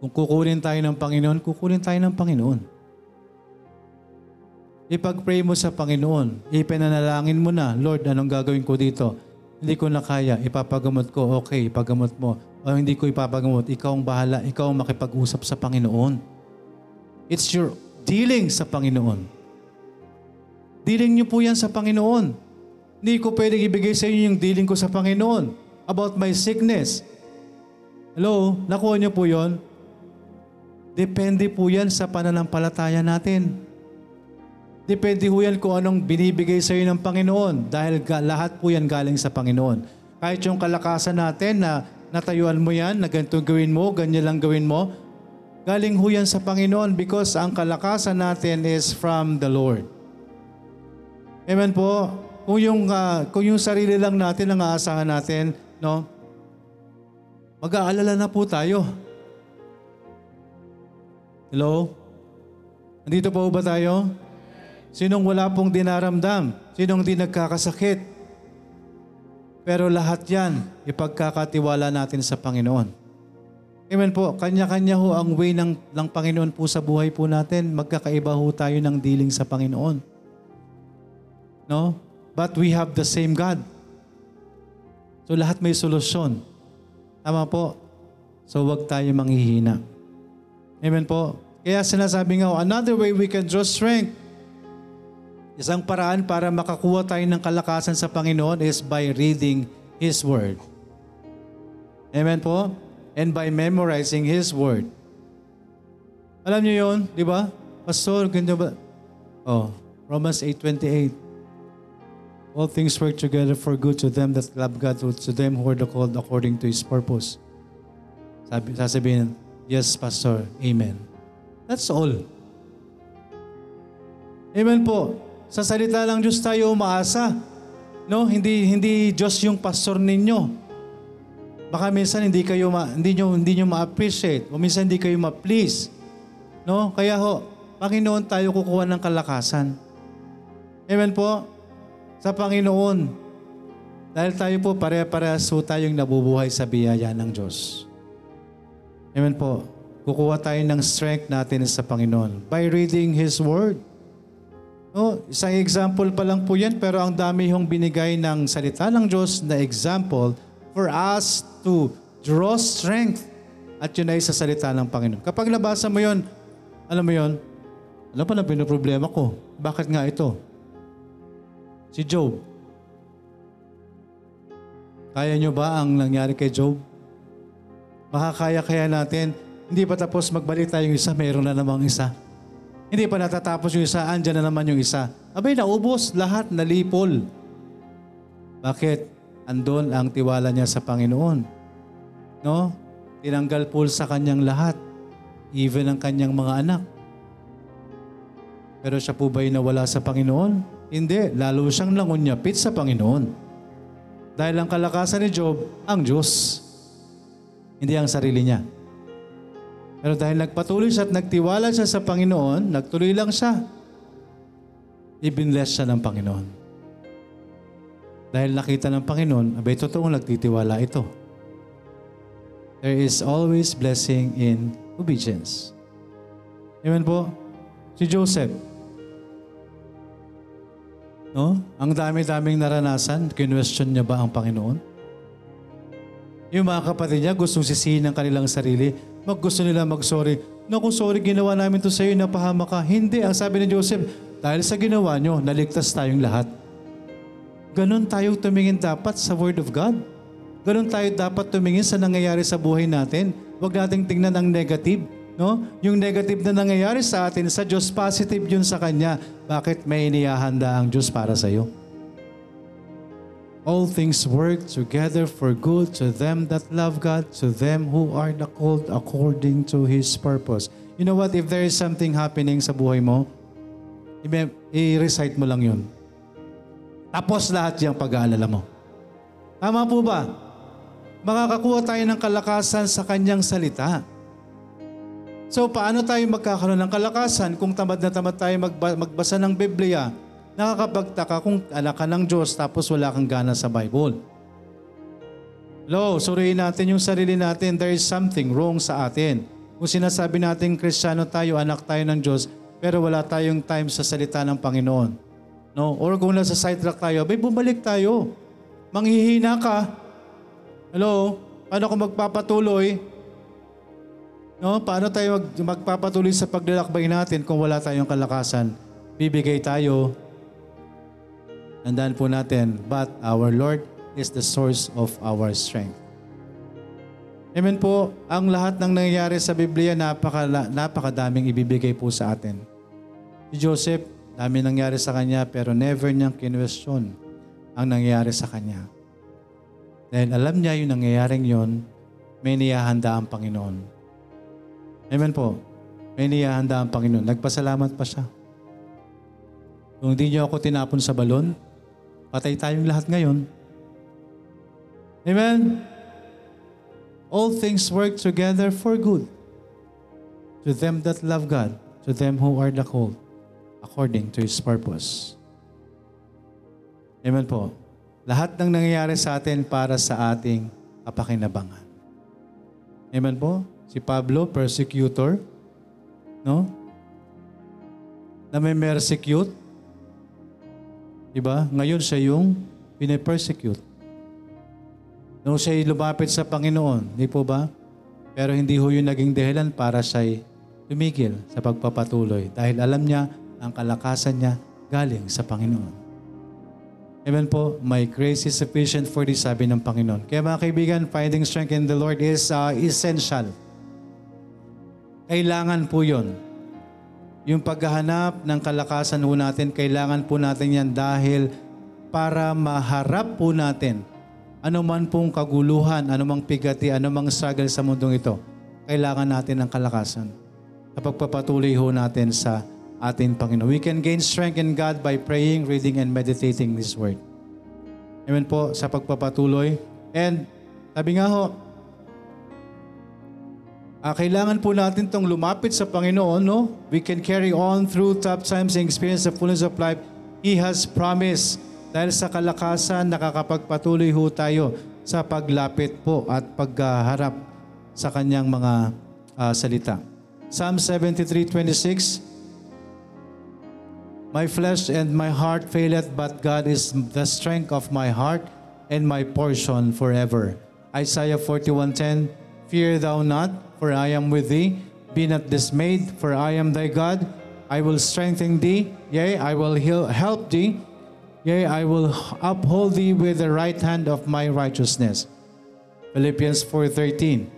Kung kukunin tayo ng Panginoon, kukunin tayo ng Panginoon. Ipag-pray mo sa Panginoon. Ipinanalangin mo na, Lord, anong gagawin ko dito? Hindi ko na kaya, ipapagamot ko, okay, ipagamot mo. O hindi ko ipapagamot, ikaw ang bahala, ikaw ang makipag-usap sa Panginoon. It's your dealing sa Panginoon. Dealing niyo po yan sa Panginoon. Hindi ko pwedeng ibigay sa inyo yung dealing ko sa Panginoon about my sickness. Hello? Nakuha niyo po yon? Depende po yan sa pananampalataya natin. Depende po yan kung anong binibigay sa iyo ng Panginoon dahil lahat po yan galing sa Panginoon. Kahit yung kalakasan natin na natayuan mo yan, na ganito gawin mo, ganyan lang gawin mo, galing ho yan sa Panginoon because ang kalakasan natin is from the Lord. Amen po. Kung yung, ah, kung yung sarili lang natin ang aasahan natin, no? Mag-aalala na po tayo. Hello? Nandito po ba tayo? Sinong wala pong dinaramdam? Sinong di nagkakasakit? Pero lahat yan, ipagkakatiwala natin sa Panginoon. Amen po. Kanya-kanya ho ang way ng, ng Panginoon po sa buhay po natin. Magkakaiba ho tayo ng dealing sa Panginoon. No? But we have the same God. So lahat may solusyon. Tama po. So wag tayo manghihina. Amen po. Kaya sinasabi nga, ho, another way we can draw strength Isang paraan para makakuha tayo ng kalakasan sa Panginoon is by reading His Word. Amen po? And by memorizing His Word. Alam niyo yon, di ba? Pastor, ganyan ba? Oh, Romans 8.28. All things work together for good to them that love God, to them who are called according to His purpose. Sabi, sasabihin, yes, Pastor, Amen. That's all. Amen po. Sa salita ng Diyos tayo umaasa. No, hindi hindi Diyos yung pastor ninyo. Baka minsan hindi kayo ma, hindi niyo hindi niyo ma-appreciate o minsan hindi kayo ma-please. No? Kaya ho, Panginoon tayo kukuha ng kalakasan. Amen po. Sa Panginoon. Dahil tayo po pare-parehas po tayong nabubuhay sa biyaya ng Diyos. Amen po. Kukuha tayo ng strength natin sa Panginoon by reading His Word. No, isang example pa lang po yan, pero ang dami hong binigay ng salita ng Diyos na example for us to draw strength. At yun ay sa salita ng Panginoon. Kapag nabasa mo yon, alam mo yon, ano pa na pinoproblema ko? Bakit nga ito? Si Job. Kaya nyo ba ang nangyari kay Job? Makakaya kaya natin, hindi pa tapos magbalik tayong isa, mayroon na namang isa. Hindi pa natatapos yung isa, andyan na naman yung isa. Abay, naubos, lahat nalipol. Bakit? Andon ang tiwala niya sa Panginoon. No? Tinanggal po sa kanyang lahat. Even ang kanyang mga anak. Pero siya po ba'y nawala sa Panginoon? Hindi. Lalo siyang nangunyapit sa Panginoon. Dahil ang kalakasan ni Job, ang Diyos. Hindi ang sarili niya. Pero dahil nagpatuloy siya at nagtiwala siya sa Panginoon, nagtuloy lang siya. Ibinless siya ng Panginoon. Dahil nakita ng Panginoon, abay totoong nagtitiwala ito. There is always blessing in obedience. Amen po? Si Joseph. No? Ang dami-daming naranasan, kinwestiyon niya ba ang Panginoon? Yung mga kapatid niya, gustong sisihin ng kanilang sarili, mag gusto nila mag-sorry. Naku, sorry, ginawa namin to sa iyo, napahama ka. Hindi, ang sabi ni Joseph, dahil sa ginawa nyo, naligtas tayong lahat. Ganon tayo tumingin dapat sa Word of God. Ganon tayo dapat tumingin sa nangyayari sa buhay natin. Huwag nating tingnan ang negative. No? Yung negative na nangyayari sa atin, sa Diyos, positive yun sa Kanya. Bakit may inihahanda ang Diyos para sa iyo? All things work together for good to them that love God, to them who are the called according to His purpose. You know what? If there is something happening sa buhay mo, i-recite mo lang yun. Tapos lahat yung pag-aalala mo. Tama po ba? makakakuha tayo ng kalakasan sa kanyang salita. So paano tayo magkakaroon ng kalakasan kung tamad na tamad tayo magba- magbasa ng Biblia? Nakakapagtaka kung anak ka ng Diyos tapos wala kang gana sa Bible. Hello, suriin natin yung sarili natin. There is something wrong sa atin. Kung sinasabi natin Kristiyano tayo, anak tayo ng Diyos, pero wala tayong time sa salita ng Panginoon. No? Or kung nasa sidetrack tayo, bay bumalik tayo. Manghihina ka. Hello? Paano kung magpapatuloy? No? Paano tayo mag, magpapatuloy sa paglalakbay natin kung wala tayong kalakasan? Bibigay tayo. Tandaan po natin, but our Lord is the source of our strength. Amen po, ang lahat ng nangyayari sa Biblia, napaka, napakadaming ibibigay po sa atin. Si Joseph, dami nangyari sa kanya, pero never niyang kinwestiyon ang nangyayari sa kanya. Dahil alam niya yung nangyayaring yon, may niyahanda ang Panginoon. Amen po. May niyahanda ang Panginoon. Nagpasalamat pa siya. Kung hindi niyo ako tinapon sa balon, patay tayong lahat ngayon. Amen? All things work together for good to them that love God, to them who are the called, according to His purpose. Amen po. Lahat ng nangyayari sa atin para sa ating kapakinabangan. Amen po? Si Pablo, persecutor, no? Na may persecute. Diba? Ngayon siya yung pinipersecute. Nung siya'y lumapit sa Panginoon, di po ba? Pero hindi ho yung naging dahilan para siya'y tumigil sa pagpapatuloy dahil alam niya ang kalakasan niya galing sa Panginoon. Amen po, my grace is sufficient for this, sabi ng Panginoon. Kaya mga kaibigan, finding strength in the Lord is uh, essential. Kailangan po yon. Yung paghahanap ng kalakasan po natin, kailangan po natin yan dahil para maharap po natin anuman pong kaguluhan, anumang pigati, anumang struggle sa mundong ito, kailangan natin ng kalakasan. Sa pagpapatuloy ho natin sa ating Panginoon. We can gain strength in God by praying, reading, and meditating His Word. Amen po sa pagpapatuloy. And sabi nga ho, ah, kailangan po natin tong lumapit sa Panginoon, no? We can carry on through tough times and experience the fullness of life He has promised. Dahil sa kalakasan, nakakapagpatuloy ho tayo sa paglapit po at pagharap sa kanyang mga ah, salita. Psalm 73:26 My flesh and my heart faileth, but God is the strength of my heart and my portion forever. Isaiah 41:10 Fear thou not, for I am with thee. Be not dismayed, for I am thy God. I will strengthen thee, yea, I will heal, help thee. Yea, I will uphold thee with the right hand of my righteousness. Philippians 4:13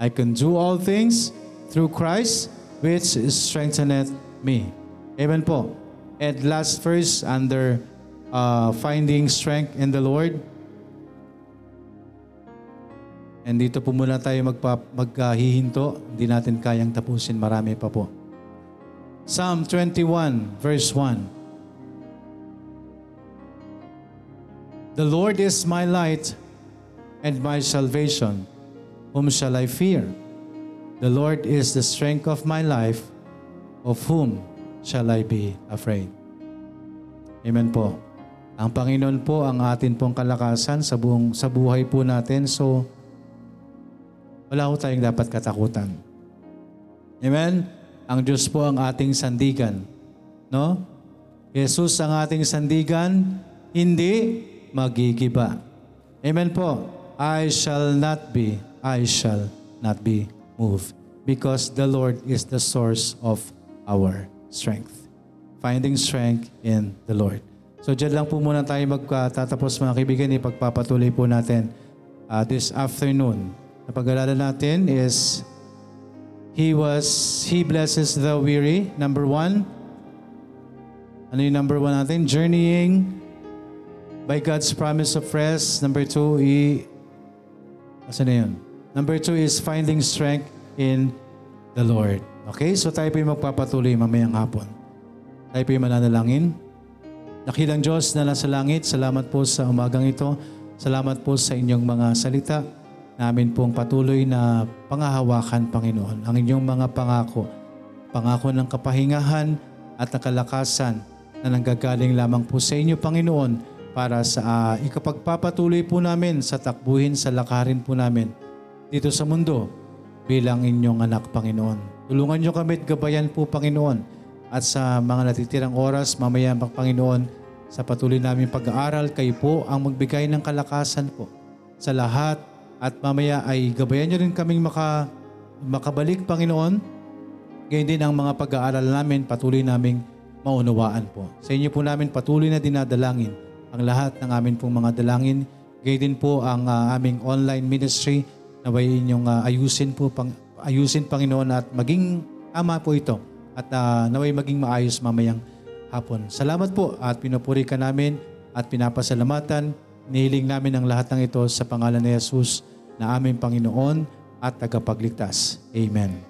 I can do all things through Christ which strengtheneth me. Amen po. At last verse under uh, finding strength in the Lord. And dito po muna tayo magpa, maghihinto. Hindi natin kayang tapusin. Marami pa po. Psalm 21 verse 1. The Lord is my light and my salvation. Whom shall I fear? The Lord is the strength of my life. Of whom shall I be afraid? Amen po. Ang Panginoon po ang atin pong kalakasan sa, buong, sa buhay po natin. So, wala po tayong dapat katakutan. Amen? Ang Diyos po ang ating sandigan. No? Jesus ang ating sandigan, hindi magigiba. Amen po. I shall not be, I shall not be moved because the Lord is the source of our strength. Finding strength in the Lord. So dyan lang po muna tayo magtatapos mga kaibigan. Ipagpapatuloy po natin uh, this afternoon. Na pag-aralan natin is He was, He blesses the weary. Number one. Ano yung number one natin? Journeying by God's promise of rest. Number two, i... Asa na yun? Number two is finding strength in the Lord. Okay? So tayo po yung magpapatuloy mamayang hapon. Tayo po yung mananalangin. Dakilang Diyos na nasa langit, salamat po sa umagang ito. Salamat po sa inyong mga salita. Namin pong patuloy na pangahawakan, Panginoon, ang inyong mga pangako. Pangako ng kapahingahan at ng kalakasan na nanggagaling lamang po sa inyo, Panginoon, para sa ah, ikapagpapatuloy po namin sa takbuhin, sa lakarin po namin dito sa mundo bilang inyong anak, Panginoon. Tulungan niyo kami at gabayan po, Panginoon, at sa mga natitirang oras, mamaya, Panginoon, sa patuloy namin pag-aaral, kayo po ang magbigay ng kalakasan po sa lahat at mamaya ay gabayan niyo rin kaming maka, makabalik, Panginoon. Gayon din ang mga pag-aaral namin, patuloy naming maunawaan po. Sa inyo po namin patuloy na dinadalangin ang lahat ng amin pong mga dalangin. Gayon din po ang ah, aming online ministry naway inyong ah, ayusin po, pang, ayusin Panginoon at maging ama po ito at ah, naway maging maayos mamayang hapon. Salamat po at pinupuri ka namin at pinapasalamatan. Nihiling namin ang lahat ng ito sa pangalan ni Jesus na aming Panginoon at tagapagligtas. Amen.